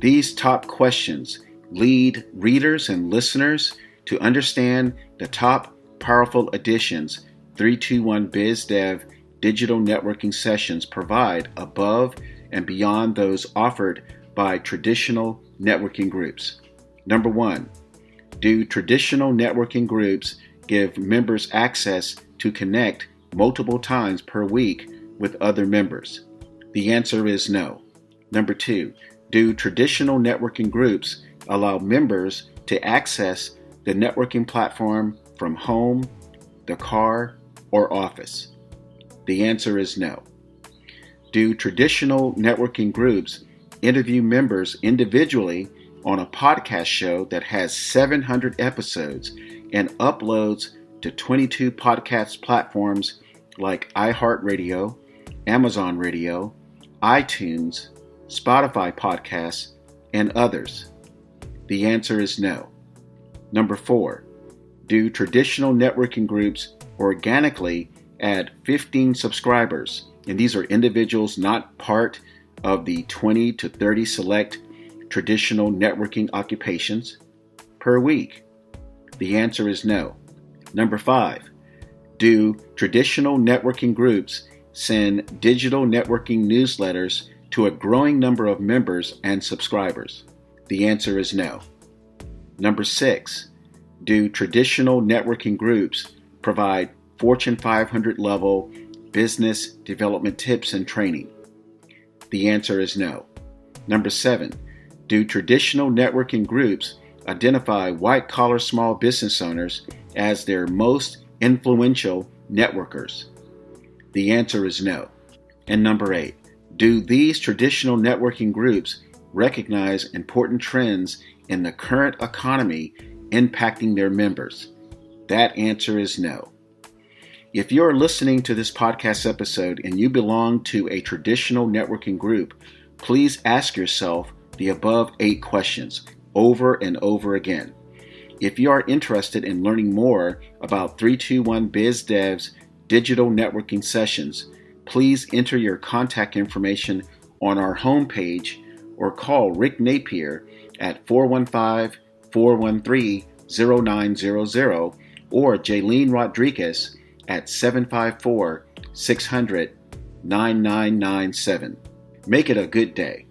These top questions lead readers and listeners to understand the top powerful additions 321 BizDev digital networking sessions provide above and beyond those offered by traditional networking groups. Number one, do traditional networking groups give members access to connect multiple times per week with other members? The answer is no. Number two, do traditional networking groups allow members to access the networking platform from home, the car, or office? The answer is no. Do traditional networking groups interview members individually on a podcast show that has 700 episodes and uploads to 22 podcast platforms like iHeartRadio, Amazon Radio, iTunes, Spotify podcasts, and others? The answer is no. Number four, do traditional networking groups organically add 15 subscribers? And these are individuals not part of the 20 to 30 select traditional networking occupations per week? The answer is no. Number five, do traditional networking groups send digital networking newsletters to a growing number of members and subscribers? The answer is no. Number six, do traditional networking groups provide Fortune 500 level business development tips and training? The answer is no. Number seven, do traditional networking groups identify white collar small business owners as their most influential networkers? The answer is no. And number eight, do these traditional networking groups recognize important trends in the current economy impacting their members? That answer is no. If you're listening to this podcast episode and you belong to a traditional networking group, please ask yourself the above eight questions over and over again. If you are interested in learning more about 321 BizDev's digital networking sessions, please enter your contact information on our homepage or call Rick Napier at 415 413 0900 or Jaylene Rodriguez at 754 600 9997. Make it a good day.